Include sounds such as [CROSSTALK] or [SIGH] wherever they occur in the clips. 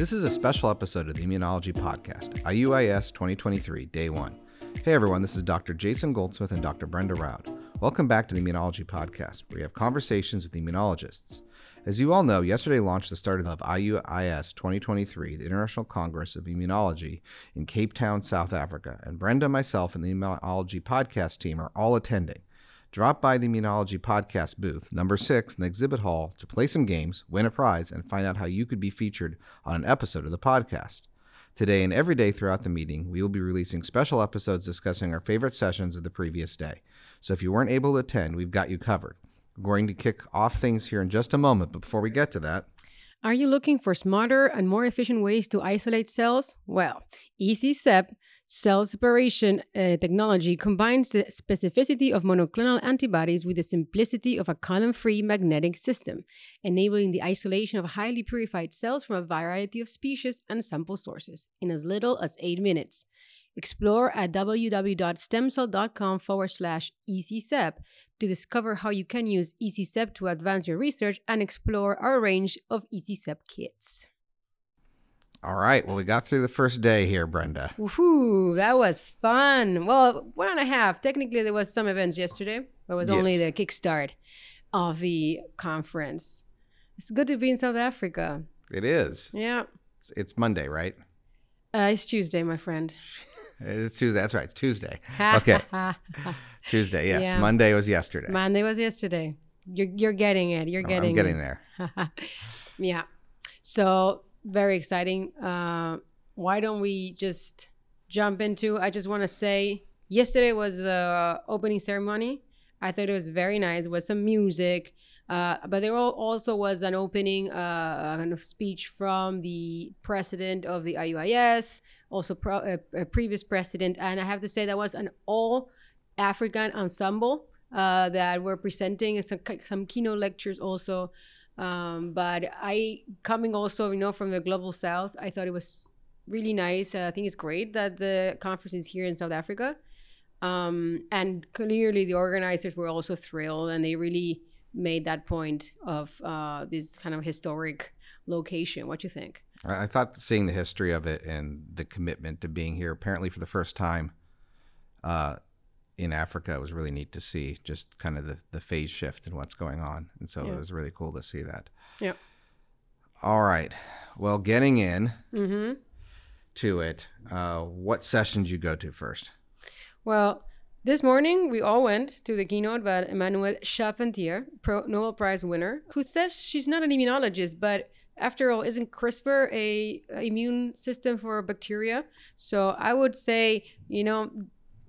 This is a special episode of the Immunology Podcast, IUIS 2023, Day 1. Hey everyone, this is Dr. Jason Goldsmith and Dr. Brenda Roud. Welcome back to the Immunology Podcast, where we have conversations with immunologists. As you all know, yesterday launched the start of IUIS 2023, the International Congress of Immunology, in Cape Town, South Africa, and Brenda, myself, and the Immunology Podcast team are all attending. Drop by the Immunology Podcast booth, number six, in the exhibit hall to play some games, win a prize, and find out how you could be featured on an episode of the podcast. Today and every day throughout the meeting, we will be releasing special episodes discussing our favorite sessions of the previous day. So if you weren't able to attend, we've got you covered. We're going to kick off things here in just a moment, but before we get to that, Are you looking for smarter and more efficient ways to isolate cells? Well, EasySep cell separation uh, technology combines the specificity of monoclonal antibodies with the simplicity of a column free magnetic system, enabling the isolation of highly purified cells from a variety of species and sample sources in as little as eight minutes. Explore at www.stemcell.com forward slash EasySep to discover how you can use EasySep to advance your research and explore our range of EasySep kits. All right, well, we got through the first day here, Brenda. Woohoo, that was fun. Well, one and a half. Technically, there was some events yesterday, but it was only the kickstart of the conference. It's good to be in South Africa. It is. Yeah. It's, it's Monday, right? Uh, it's Tuesday, my friend. [LAUGHS] It's Tuesday. That's right. It's Tuesday. [LAUGHS] Okay. [LAUGHS] Tuesday, yes. Yeah. Monday was yesterday. Monday was yesterday. You're, you're getting it. You're getting I'm getting it. there. yeah. So very exciting. Uh, why don't we just jump into? I just want to say, yesterday was the opening ceremony. I thought it was very nice. With some music, uh, but there also was an opening uh, kind of speech from the president of the IUIS, also pro- uh, a previous president, and I have to say that was an all African ensemble uh, that were presenting some, some keynote lectures also. Um, but I, coming also, you know, from the global south, I thought it was really nice. Uh, I think it's great that the conference is here in South Africa. Um, and clearly the organizers were also thrilled and they really made that point of uh, this kind of historic location. What you think? I I thought seeing the history of it and the commitment to being here, apparently for the first time uh, in Africa, it was really neat to see. Just kind of the, the phase shift and what's going on, and so Yeah. it was really cool to see that. Yep. All right. Well, getting in Mm-hmm. to it, uh, what session did you go to first? Well, this morning we all went to the keynote by Emmanuelle Charpentier, Pro Nobel Prize winner, who says she's not an immunologist, but after all, isn't CRISPR a, a immune system for bacteria? So I would say, you know,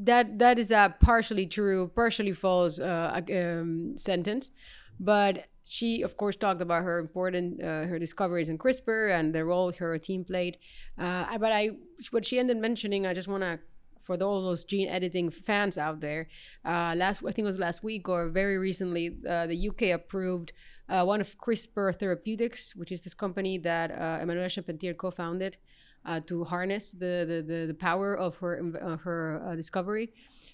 that that is a partially true, partially false uh, um, sentence, but she of course talked about her important uh, her discoveries in CRISPR and the role her team played. Uh, but I what she ended mentioning, I just want to for all those gene editing fans out there, uh, last I think it was last week or very recently, uh, the UK approved uh, one of CRISPR Therapeutics, which is this company that uh, Emmanuelle Charpentier co-founded uh, to harness the, the, the, the power of her uh, her uh, discovery.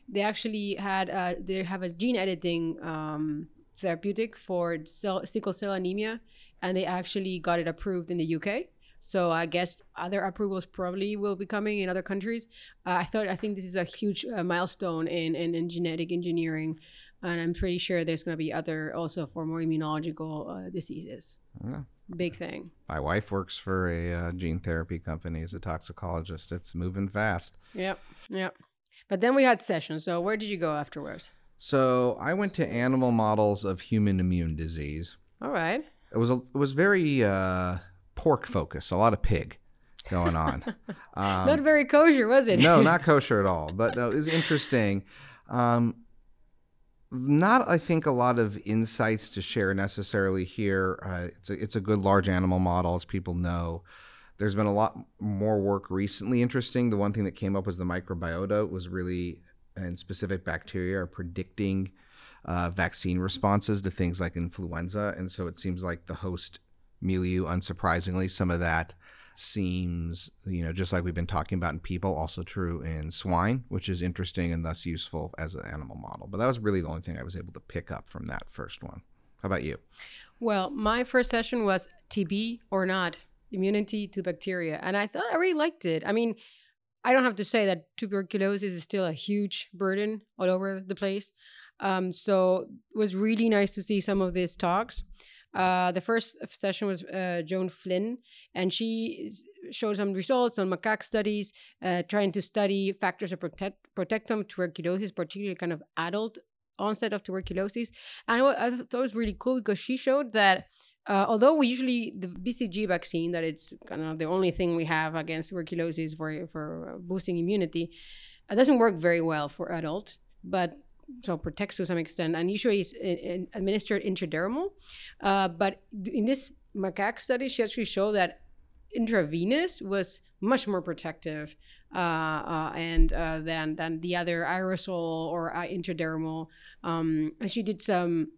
They actually had uh, they have a gene editing um, therapeutic for cell, sickle cell anemia, and they actually got it approved in the UK. So I guess other approvals probably will be coming in other countries. Uh, I thought I think this is a huge milestone in, in in genetic engineering, and I'm pretty sure there's going to be other also for more immunological uh, diseases. Yeah. Big thing. My wife works for a uh, gene therapy company as a toxicologist. It's moving fast. Yep. Yep. But then we had sessions. So where did you go afterwards? So I went to animal models of human immune disease. All right. It was a, it was very uh, pork focused, a lot of pig going on. [LAUGHS] Um, Not very kosher, was it? no, [LAUGHS] not kosher at all. But no, it was interesting. Um, not, I think, a lot of insights to share necessarily here. Uh, it's a it's a good large animal model, as people know. There's been a lot more work recently. Interesting. The one thing that came up was the microbiota was really, and specific bacteria are predicting uh, vaccine responses to things like influenza, and so it seems like the host milieu, unsurprisingly, some of that seems, you know, just like we've been talking about in people, also true in swine, which is interesting and thus useful as an animal model. But that was really the only thing I was able to pick up from that first one. How about you? Well, my first session was TB or not. immunity to bacteria. And I thought I really liked it. I mean, I don't have to say that tuberculosis is still a huge burden all over the place. Um, so it was really nice to see some of these talks. Uh, the first session was uh, Joan Flynn, and she showed some results on macaque studies, uh, trying to study factors of protect, protectum tuberculosis, particularly kind of adult onset of tuberculosis. And I thought it was really cool because she showed that uh, although we usually the BCG vaccine that it's kind of the only thing we have against tuberculosis for for boosting immunity, it doesn't work very well for adults, but so protects to some extent, and usually is administered intradermal. Uh, but in this macaque study, she actually showed that intravenous was much more protective uh, uh, and uh, than than the other aerosol or uh, intradermal. Um, and she did some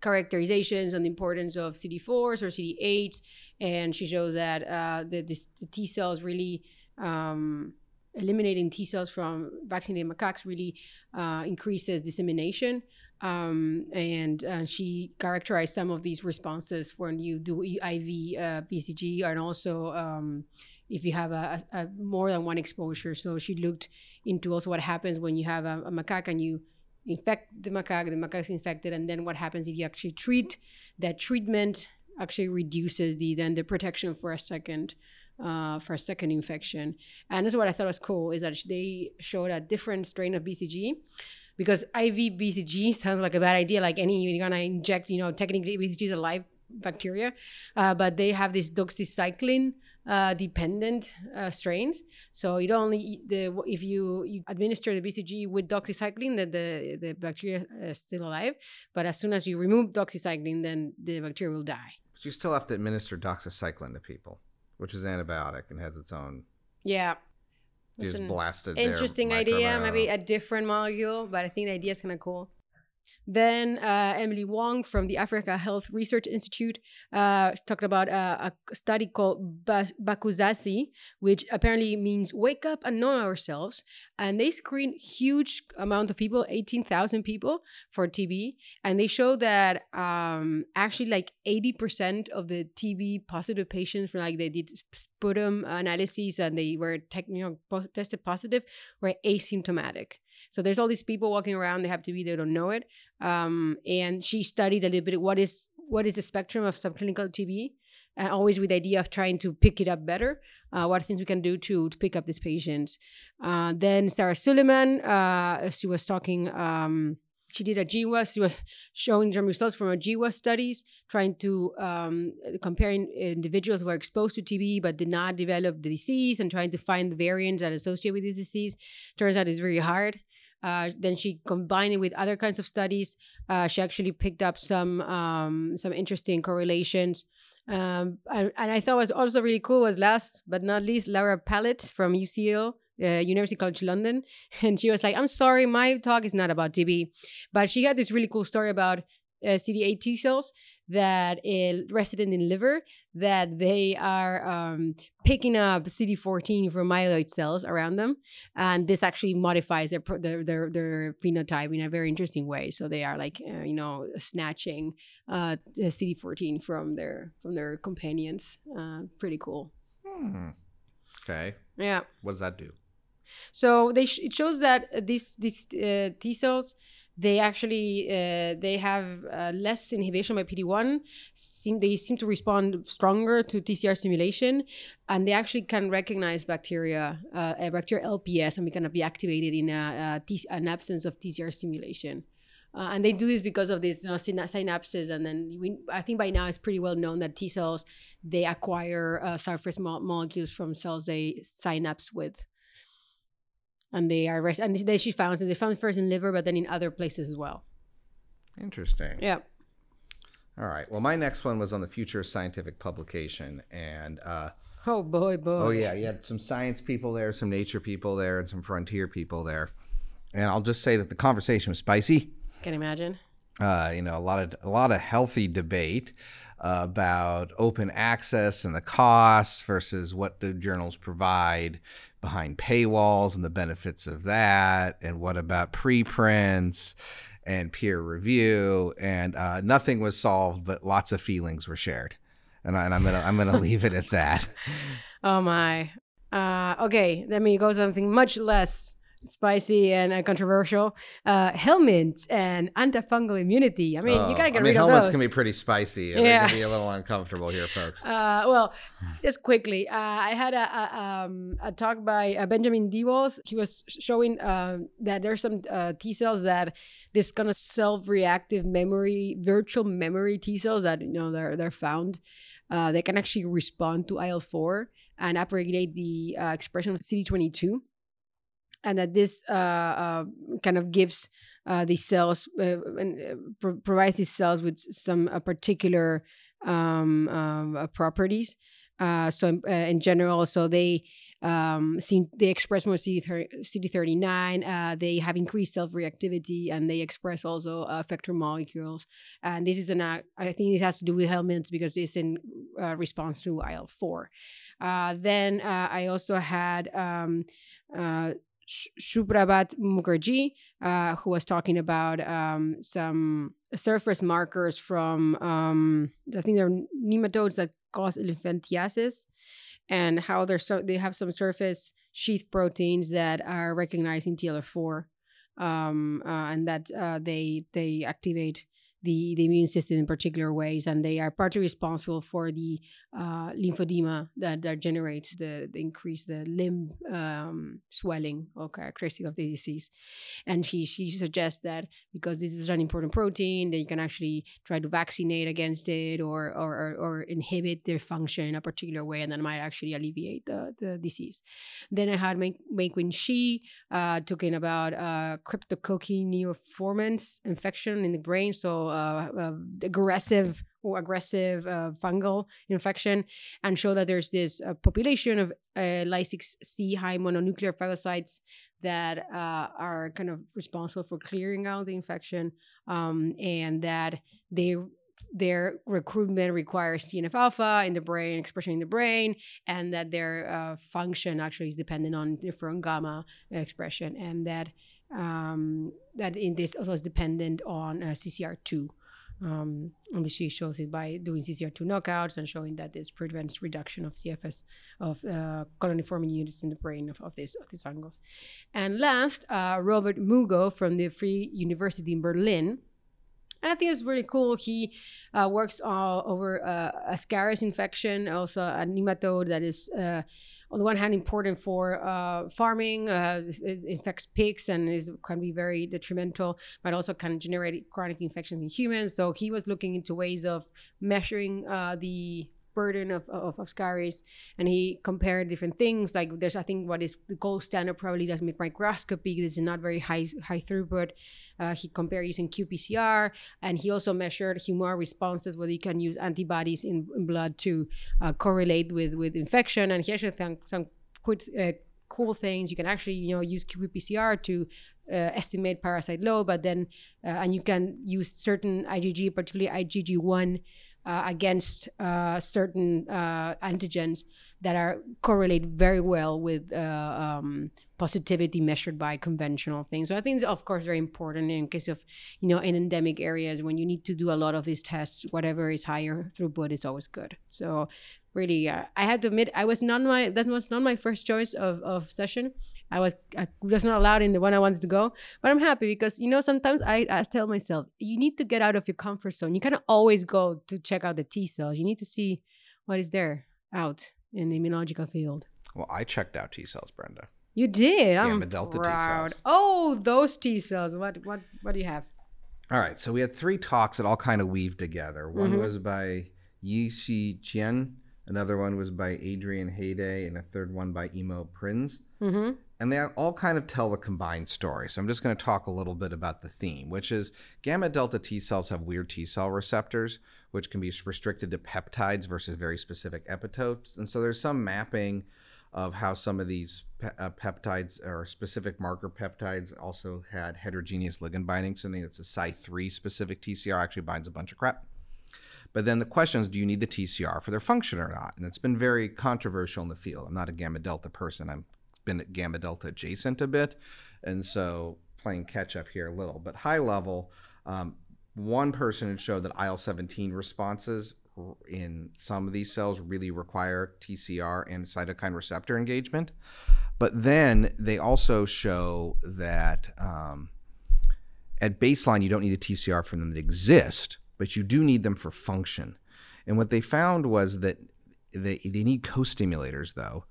characterizations on the importance of CD4s or CD8s, and she showed that uh, the, the, the T cells really um, eliminating T cells from vaccinated macaques really uh, increases dissemination. Um, and uh, she characterized some of these responses when you do IV uh, BCG and also um, if you have a, a, a, more than one exposure. So she looked into also what happens when you have a, a macaque and you infect the macaque, the macaque is infected, and then what happens if you actually treat that treatment actually reduces the then the protection for a second uh, for a second infection. And that's what I thought was cool is that they showed a different strain of BCG because IV BCG sounds like a bad idea. Like any you're gonna inject, you know, technically BCG is a live bacteria, uh, but they have this doxycycline uh, dependent uh, strains. So it only the if you, you administer the BCG with doxycycline, that the the bacteria is still alive. But as soon as you remove doxycycline, then the bacteria will die. But you still have to administer doxycycline to people, which is antibiotic and has its own. Yeah. just blasted. Interesting idea, maybe a different molecule, but I think the idea is kind of cool. Then uh, Emily Wong from the Africa Health Research Institute uh, talked about uh, a study called Bakuzazi, which apparently means wake up and know ourselves. And they screened huge amount of people, 18,000 people for TB. And they showed that um, actually like 80% of the TB positive patients, like they did sputum analyses and they were tech, you know, tested positive, were asymptomatic. So there's all these people walking around. They have to be. They don't know it. Um, and she studied a little bit what is what is the spectrum of subclinical TB, and always with the idea of trying to pick it up better. Uh, what things we can do to to pick up these patients. Uh, then Sarah Suleiman, uh, she was talking. Um, she did a GWAS. She was [LAUGHS] showing some results from her GWAS studies, trying to um, comparing individuals who are exposed to TB but did not develop the disease and trying to find the variants that associate with this disease. Turns out it's very hard. Uh, then she combined it with other kinds of studies. Uh, she actually picked up some um, some interesting correlations. Um, and, and, I thought was also really cool was last but not least Laura Pallet from UCL. Uh, University College London, [LAUGHS] and she was like, "I'm sorry, my talk is not about TB, but she had this really cool story about uh, CD8 T cells that uh, resident in liver that they are um, picking up CD14 from myeloid cells around them, and this actually modifies their their their, their phenotype in a very interesting way. So they are like uh, you know snatching uh, CD14 from their from their companions. Uh, pretty cool. Hmm. Okay. Yeah. What does that do? So they sh- it shows that these these uh, T cells they actually uh, they have uh, less inhibition by PD1. Seem they seem to respond stronger to TCR stimulation, and they actually can recognize bacteria, uh, bacteria LPS, and we can be activated in a, an absence of TCR stimulation. Uh, and they do this because of these you know, synapses, and then we, I think by now it's pretty well known that T cells they acquire uh, surface mo- molecules from cells they synapse with and they are rest- and then she found so they found first in liver, but then in other places as well. Interesting. Yeah. All right. Well, my next one was on the future of scientific publication, and uh, oh boy, boy. Oh yeah, you had some science people there, some nature people there, and some frontier people there. And I'll just say that the conversation was spicy. Can imagine. Uh, you know, a lot of a lot of healthy debate about open access and the costs versus what the journals provide behind paywalls and the benefits of that, and what about preprints and peer review, and uh, nothing was solved, but lots of feelings were shared. and, I, I'm gonna I'm gonna [LAUGHS] leave it at that. Oh my. Uh, okay, let me go something much less spicy and uh, controversial. Uh, helminths and antifungal immunity. I mean, you gotta Oh, get I mean, rid of helmets those. can be pretty spicy. and Yeah. They can be a little uncomfortable here, folks. [LAUGHS] Uh, well, just quickly, uh, I had a, a, um, a talk by uh, Benjamin Dewalls. He was showing uh, that there's some uh, T cells that this kind of self-reactive memory, virtual memory T cells that you know they're they're found. Uh, they can actually respond to IL four and upregulate the uh, expression of CD22, and that this uh, uh, kind of gives uh, these cells uh, and pro- provides these cells with some particular um, properties. So in, general, so they um, they express more CD CD39. Uh, they have increased self reactivity, and they express also uh, effector molecules. And this is an uh, I think this has to do with helminths because it's in uh, response to IL four. Uh, then I also had. Um, uh, Mukherjee, uh, who was talking about um, some surface markers from, um, I think they're nematodes that cause elephantiasis, and how they're so they have some surface sheath proteins that are recognizing in TLR4, um, uh, and that uh, they they activate the, the immune system in particular ways, and they are partly responsible for the uh, lymphedema that, that generates the, the increase the limb um, swelling or characteristic of the disease. And she she suggests that because this is an important protein, that you can actually try to vaccinate against it or or, or, inhibit their function in a particular way, and that might actually alleviate the, the disease. Then I had Mei-Quin Shi uh, talking about uh, cryptococci neoformans infection in the brain, so uh, uh, aggressive or aggressive uh, fungal infection, and show that there's this uh, population of uh, Ly6C high mononuclear phagocytes that are kind of responsible for clearing out the infection, um, and that they their recruitment requires TNF alpha in the brain, expression in the brain, and that their uh, function actually is dependent on interferon gamma expression, and that um, that in this also is dependent on uh, CCR2. Um, and she shows it by doing CCR2 knockouts and showing that this prevents reduction of CFS of uh, colony-forming units in the brain of, of this of these fungals. And last, uh, Robert Mugo from the Free University in Berlin. And I think it's really cool. He uh, works uh, over uh, Ascaris infection, also a nematode that is uh, on the one hand important for uh, farming, uh, infects pigs and is can be very detrimental, but also can generate chronic infections in humans. So he was looking into ways of measuring uh, the burden of, of, of scaries and he compared different things. Like there's i think what is the gold standard probably does make microscopy this is not very high high throughput uh, he compared using qpcr and he also measured humoral responses whether you can use antibodies in, in blood to uh, correlate with with infection. And he actually found some quite uh, cool things. You can actually you know use qpcr to uh, estimate parasite load but then uh, and you can use certain igg particularly igg1 uh, against uh, certain uh, antigens that are correlate very well with uh, um, positivity measured by conventional things. So I think it's of course very important in case of you know in endemic areas when you need to do a lot of these tests. Whatever is higher throughput is always good. So really, uh, I have to admit I was not my that was not my first choice of of session. I was I was not allowed in the one I wanted to go, but I'm happy because you know sometimes I, I tell myself you need to get out of your comfort zone. You cannot always go to check out the T cells. You need to see what is there out in the immunological field. Well, I checked out T cells, Brenda. You did. I'm delta T cells. Oh, those T cells. What what what do you have? All right, so we had three talks that all kind of weave together. One Mhm. was by Yi Shi Jian, another one was by Adrian Hayday, and a third one by Emo Prinz. Mm-hmm. And they all kind of tell a combined story. So I'm just going to talk a little bit about the theme, which is gamma delta T cells have weird T cell receptors, which can be restricted to peptides versus very specific epitopes. And so there's some mapping of how some of these pe- uh, peptides or specific marker peptides also had heterogeneous ligand binding. So I think it's a Cy3 specific TCR actually binds a bunch of crap. But then the question is, do you need the TCR for their function or not? And it's been very controversial in the field. I'm not a gamma delta person. I'm been at gamma delta adjacent a bit, and so playing catch up here a little. But high level, um, one person had showed that IL 17 responses in some of these cells really require TCR and cytokine receptor engagement. But then they also show that um, at baseline, you don't need the TCR for them to exist, but you do need them for function. And what they found was that they, they need co stimulators, though.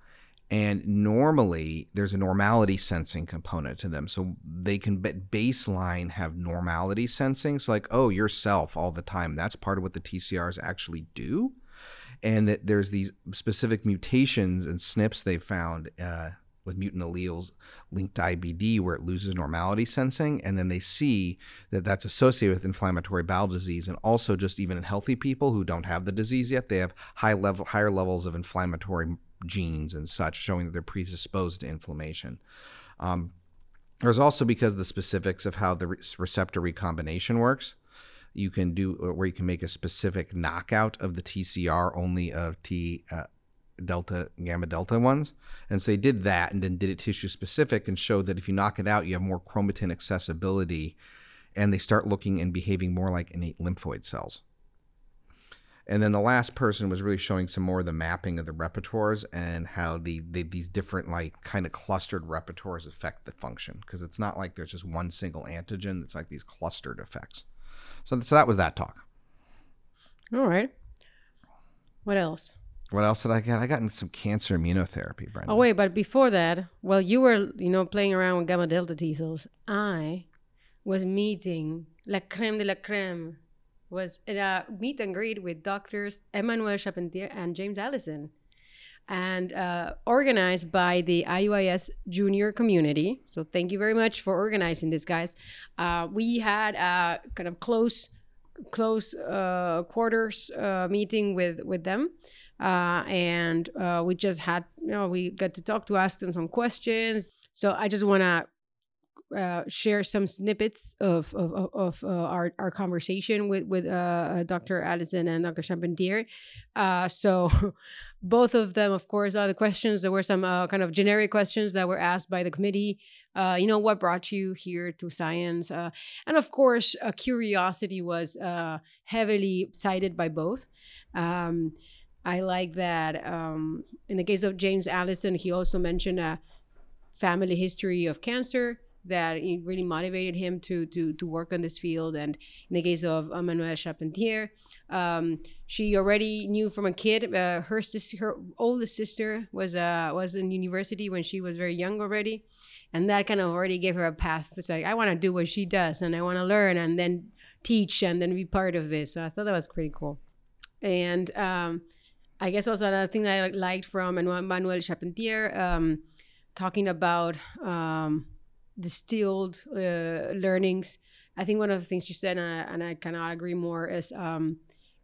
And normally, there's a normality sensing component to them. So they can baseline have normality sensing. So, like, oh, yourself all the time. That's part of what the TCRs actually do. And that there's these specific mutations and SNPs they found uh, with mutant alleles linked to IBD where it loses normality sensing. And then they see that that's associated with inflammatory bowel disease. And also, just even in healthy people who don't have the disease yet, they have high level, higher levels of inflammatory genes and such, showing that they're predisposed to inflammation. Um, there's also because the specifics of how the re- receptor recombination works. You can do where you can make a specific knockout of the TCR only of T uh, delta gamma delta ones and so they did that and then did it tissue specific and showed that if you knock it out you have more chromatin accessibility and they start looking and behaving more like innate lymphoid cells and then the last person was really showing some more of the mapping of the repertoires and how the, the these different like kind of clustered repertoires affect the function because it's not like there's just one single antigen it's like these clustered effects so, so that was that talk All right. What else? what else did i get i got into some cancer immunotherapy Brenda. Oh wait, but before that, while you were, you know, playing around with gamma delta T cells, I was meeting la creme de la creme. Was a meet and greet with doctors Emmanuel Charpentier and James Allison, and uh, organized by the IUIS junior community. So thank you very much for organizing this, guys. Uh, we had a kind of close, close uh, quarters uh, meeting with with them uh, and uh, we just had you know we got to talk to ask them some questions so i just want to uh, share some snippets of of, of, uh, our, our conversation with with uh, Dr. Allison and Dr. Charpentier. Uh, so [LAUGHS] both of them, of course, are the questions. There were some uh, kind of generic questions that were asked by the committee. You know, what brought you here to science? And of course, curiosity was heavily cited by both. Um, I like that. Um, in the case of James Allison, he also mentioned a family history of cancer that it really motivated him to to to work on this field. And in the case of Emmanuelle Charpentier, um, she already knew from a kid. Uh, her sister, her oldest sister, was uh, was in university when she was very young already, and that kind of already gave her a path. It's like I want to do what she does, and I want to learn, and then teach, and then be part of this. So I thought that was pretty cool. And um, I guess also another thing that I liked from Manuel Charpentier, um, talking about um, distilled uh, learnings. I think one of the things she said, and I, and I cannot agree more, is um,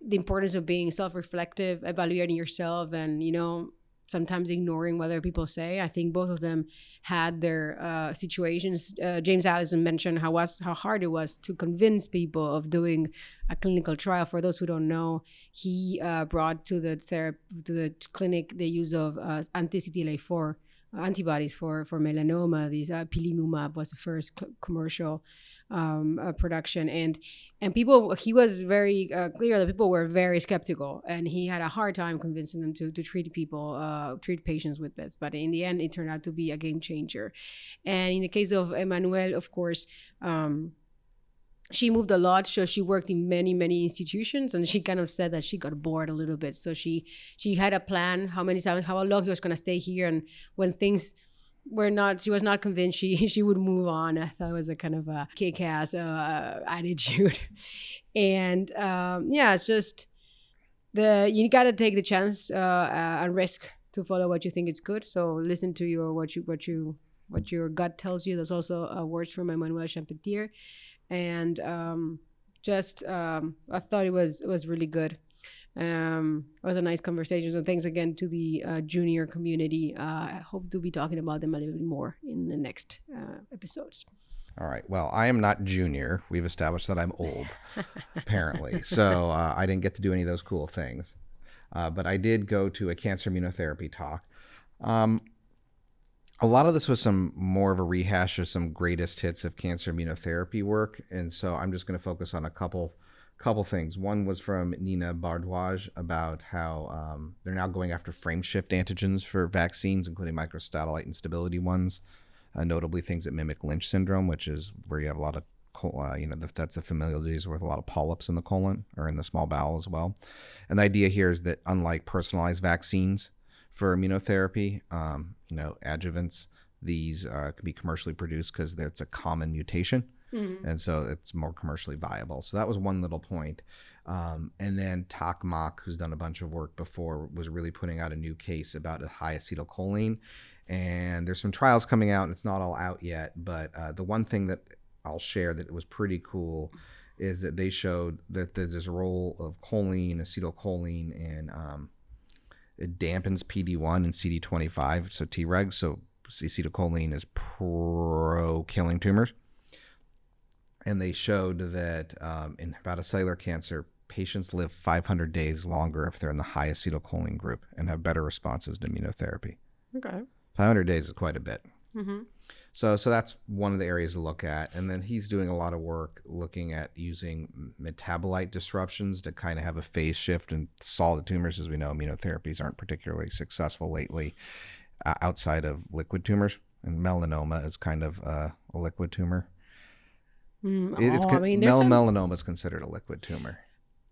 the importance of being self-reflective, evaluating yourself, and you know sometimes ignoring what other people say. I think both of them had their uh, situations. Uh, James Allison mentioned how was how hard it was to convince people of doing a clinical trial. For those who don't know, he uh, brought to the therapy to the clinic the use of uh, anti-CTLA4 antibodies for for melanoma. These uh, pilimumab was the first commercial um, uh, production, and and people he was very uh, clear that people were very skeptical, and he had a hard time convincing them to to treat people, uh, treat patients with this. But in the end, it turned out to be a game changer. And in the case of Emmanuel, of course. Um, she moved a lot so she worked in many many institutions and she kind of said that she got bored a little bit. So she she had a plan how many times how long he was going to stay here and when things were not she was not convinced she [LAUGHS] she would move on. I thought it was a kind of a kick-ass uh, attitude. [LAUGHS] And um, yeah it's just the you got to take the chance uh, uh, and risk to follow what you think is good. So listen to your what you what you what your gut tells you. There's also uh, words from emmanuel charpentier and um, just um, I thought it was it was really good. Um, it was a nice conversation. So thanks again to the uh, junior community. Uh, I hope to be talking about them a little bit more in the next uh, episodes. All right. Well, I am not junior. We've established that I'm old, apparently. [LAUGHS] So uh, I didn't get to do any of those cool things. Uh, but I did go to a cancer immunotherapy talk. Um, a lot of this was some more of a rehash of some greatest hits of cancer immunotherapy work, and so I'm just going to focus on a couple couple things. One was from Nina Bardwaj about how um, they're now going after frame shift antigens for vaccines, including microsatellite instability ones, uh, notably things that mimic Lynch syndrome, which is where you have a lot of uh, you know, that's the familial disease with a lot of polyps in the colon or in the small bowel as well. And the idea here is that unlike personalized vaccines for immunotherapy, um, you know, adjuvants, these uh, can be commercially produced because it's a common mutation. Mm-hmm. And so it's more commercially viable. So that was one little point. Um, and then Tak Mak, who's done a bunch of work before, was really putting out a new case about a high acetylcholine. And there's some trials coming out, and it's not all out yet. But uh, the one thing that I'll share that was pretty cool is that they showed that there's this role of choline, acetylcholine, and um, it dampens PD1 and CD25, so Tregs. So acetylcholine is pro killing tumors. And they showed that um, in hepatocellular cancer, patients live 500 days longer if they're in the high acetylcholine group and have better responses to immunotherapy. Okay. 500 days is quite a bit. Mm-hmm. So, so that's one of the areas to look at. And then he's doing a lot of work looking at using metabolite disruptions to kind of have a phase shift in solid tumors. As we know, immunotherapies aren't particularly successful lately uh, outside of liquid tumors. And melanoma is kind of uh, a liquid tumor. Mm, it's oh, I mean, mel- some... melanoma is considered a liquid tumor.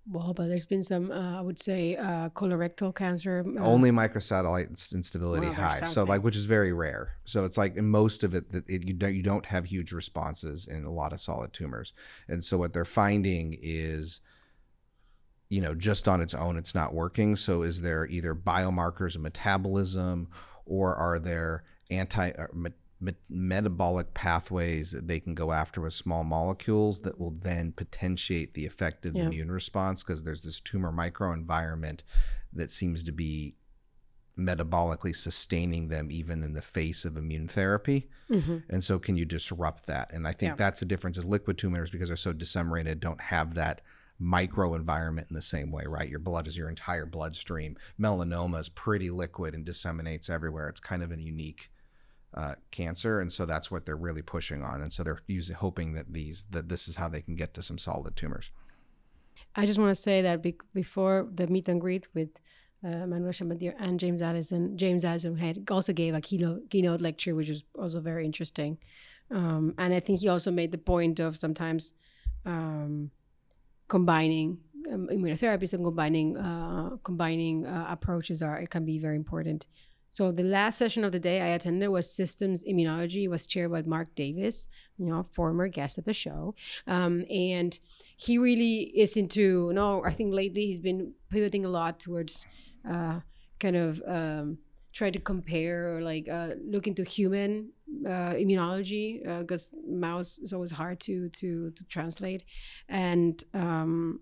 Well, but there's been some, uh, I would say, uh, colorectal cancer. Uh, Only microsatellite instability well, high, so like which is very rare. So it's like in most of it that it, you don't you don't have huge responses in a lot of solid tumors, and so what they're finding is, you know, just on its own, it's not working. So is there either biomarkers of metabolism, or are there anti metabolic pathways that they can go after with small molecules that will then potentiate the effect effective yeah. immune response because there's this tumor microenvironment that seems to be metabolically sustaining them even in the face of immune therapy. Mm-hmm. And so can you disrupt that? And I think yeah. that's the difference is liquid tumors because they're so disseminated don't have that microenvironment in the same way, right? Your blood is your entire bloodstream. Melanoma is pretty liquid and disseminates everywhere. It's kind of a unique uh, cancer, and so that's what they're really pushing on. And so they're using, hoping that these that this is how they can get to some solid tumors. I just want to say that be- before the meet and greet with uh, Manuel Charpentier and James Addison, James Addison had also gave a keynote, keynote lecture, which was also very interesting. Um, and I think he also made the point of sometimes um, combining um, immunotherapies and combining uh, combining uh, approaches are it can be very important. So the last session of the day I attended was systems immunology. It was chaired by Mark Davis, you know, former guest of the show, um, and he really is into. You know, I think lately he's been pivoting a lot towards uh, kind of um, try to compare or like uh, look into human uh, immunology because uh, mouse is always hard to to to translate, and um,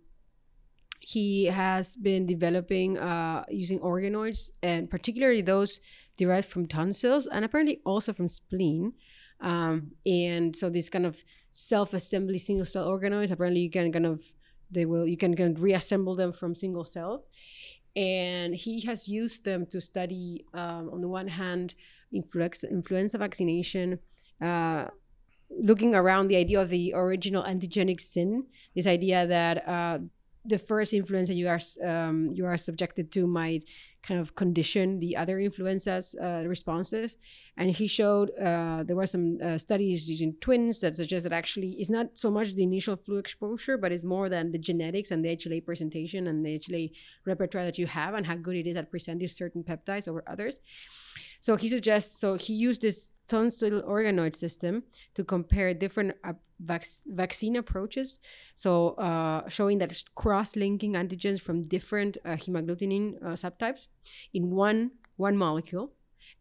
he has been developing uh, using organoids and particularly those derived from tonsils and apparently also from spleen. Um, and so these kind of self-assembly single cell organoids, apparently you can kind of they will you can kind of reassemble them from single cell. And he has used them to study um, on the one hand influenza, influenza vaccination, uh, looking around the idea of the original antigenic sin, this idea that uh, the first influenza you are um, you are subjected to might kind of condition the other influenza's uh, responses. And he showed uh, there were some uh, studies using twins that suggest that actually it's not so much the initial flu exposure, but it's more than the genetics and the HLA presentation and the HLA repertoire that you have and how good it is at presenting certain peptides over others. So he suggests, so he used this tonsil organoid system to compare different uh, vac- vaccine approaches. So uh, showing that cross-linking antigens from different uh, hemagglutinin uh, subtypes in one one molecule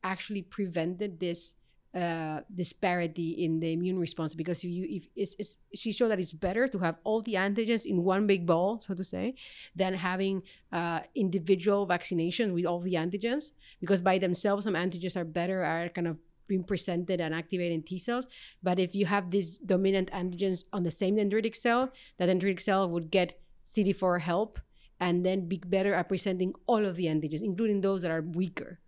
actually prevented this uh, disparity in the immune response because you if it's, it's she showed that it's better to have all the antigens in one big ball so to say than having uh, individual vaccinations with all the antigens because by themselves some antigens are better are kind of being presented and activating T cells. But if you have these dominant antigens on the same dendritic cell, that dendritic cell would get CD4 help and then be better at presenting all of the antigens, including those that are weaker.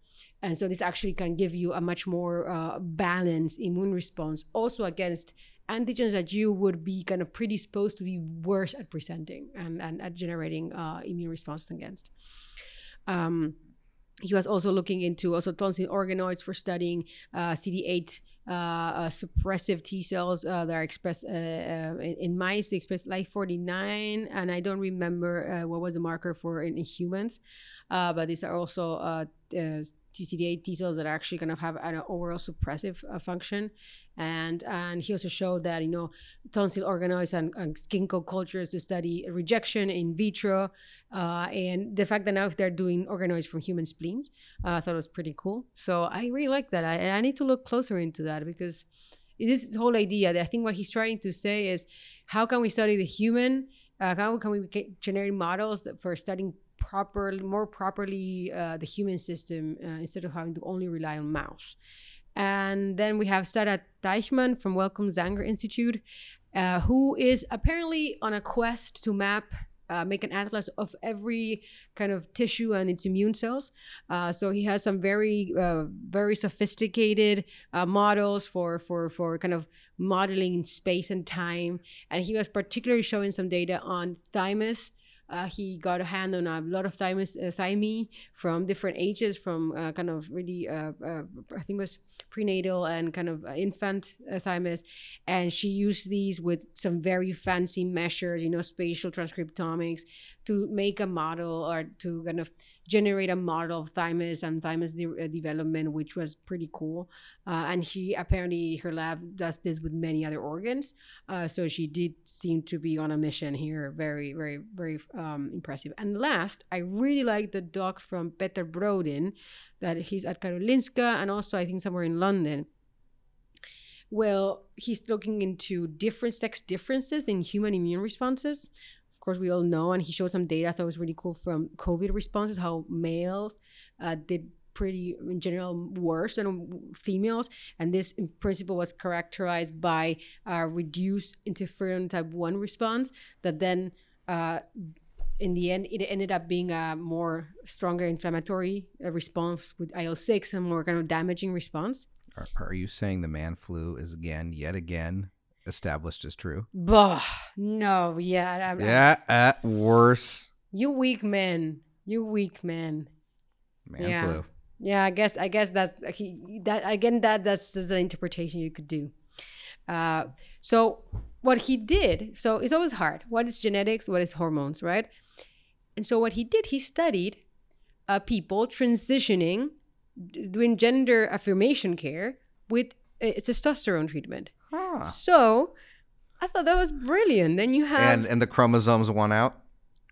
And so this actually can give you a much more uh, balanced immune response, also against antigens that you would be kind of predisposed to be worse at presenting and, and at generating uh, immune responses against. Um, he was also looking into also tonsil organoids for studying uh, CD8 uh, uh, suppressive T cells uh, that are expressed uh, uh, in, in, mice. They express like 49, and I don't remember what was the marker for in, in humans, but these are also TCD8 T cells that are actually kind of have an overall suppressive uh, function. And and he also showed that, you know, tonsil organoids and, and ginkgo cultures to study rejection in vitro. Uh, and the fact that now they're doing organoids from human spleens, uh, I thought it was pretty cool. So I really like that. I, I need to look closer into that because this whole idea that I think what he's trying to say is how can we study the human? Uh, how can we generate models for studying properly, more properly uh, the human system uh, instead of having to only rely on mouse. And then we have Sarah Teichmann from Wellcome Zanger Institute, uh, who is apparently on a quest to map uh, make an atlas of every kind of tissue and its immune cells. Uh, so he has some very, uh, very sophisticated uh, models for for for kind of modeling space and time. And he was particularly showing some data on thymus uh, he got a hand on a lot of thymus, uh, from different ages, from uh, kind of really, uh, uh, I think was prenatal and kind of uh, infant thymus. And she used these with some very fancy measures, you know, spatial transcriptomics to make a model or to kind of generate a model of thymus and thymus de- uh, development, which was pretty cool. Uh, and she apparently, her lab does this with many other organs. Uh, so she did seem to be on a mission here. Very, very, very um, impressive. And last, I really like the doc from Peter Brodin, that he's at Karolinska and also I think somewhere in London. Well, he's looking into different sex differences in human immune responses. Of course, we all know, and he showed some data I thought was really cool from COVID responses, how males uh, did pretty in general worse than females and this in principle was characterized by a reduced interferon type 1 response that then uh, in the end, it ended up being a more stronger inflammatory uh, response with IL six and more kind of damaging response. Are, are, you saying the man flu is again, yet again, established as true? Bah, no, yeah, I'm, yeah, at worse. You weak man, you weak man. Man yeah. flu. Yeah, I guess I guess that's that again. That that's, that's the interpretation you could do. Uh, so what he did, so it's always hard. What is genetics? What is hormones? Right? And so what he did, he studied uh, people transitioning, doing gender affirmation care with uh, testosterone treatment. So I thought that was brilliant. Then you have and and the chromosomes won out.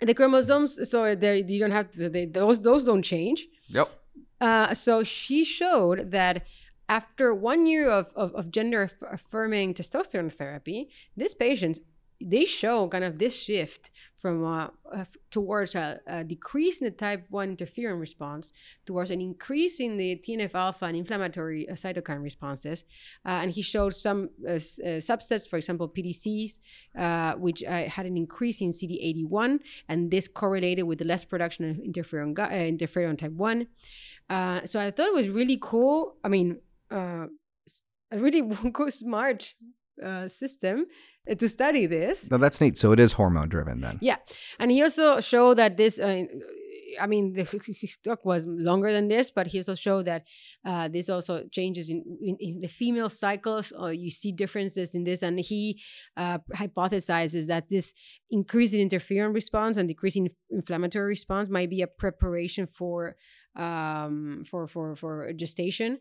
The chromosomes, so they you don't have to. They, those those don't change. Yep. Uh, so she showed that after one year of, of, of gender affirming testosterone therapy, these patients they show kind of this shift from uh, uh, towards a, a, decrease in the type 1 interferon response towards an increase in the TNF alpha and inflammatory uh, cytokine responses. Uh, and he showed some uh, uh, subsets, for example, PDCs, which had an increase in CD81, and this correlated with the less production of interferon, interferon type 1. so I thought it was really cool. I mean, really [LAUGHS] good, smart system uh, to study this. No, that's neat. So it is hormone driven then. Yeah, and he also showed that this. Uh, I mean, the, his talk was longer than this, but he also showed that uh, this also changes in, in, in the female cycles. Or you see differences in this, and he uh, hypothesizes that this increase in interferon response and decreasing inflammatory response might be a preparation for um, for for for gestation.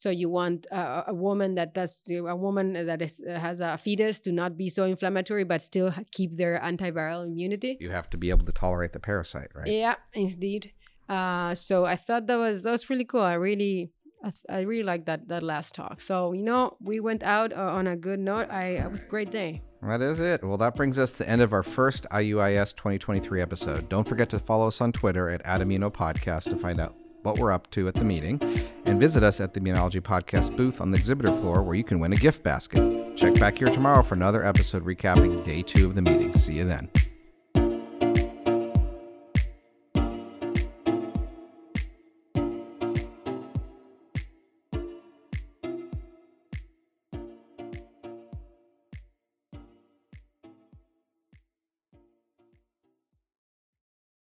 So you want a, a woman that does a woman that is, has a fetus to not be so inflammatory, but still keep their antiviral immunity. You have to be able to tolerate the parasite, right? Yeah, indeed. Uh, so I thought that was that was really cool. I really I, I really like that that last talk. So you know, we went out uh, on a good note. I it was a great day. That is it. Well, that brings us to the end of our first IUIS 2023 episode. Don't forget to follow us on Twitter at Adamino Podcast to find out what we're up to at the meeting, and visit us at the Immunology Podcast booth on the exhibitor floor where you can win a gift basket. Check back here tomorrow for another episode recapping day two of the meeting. See you then.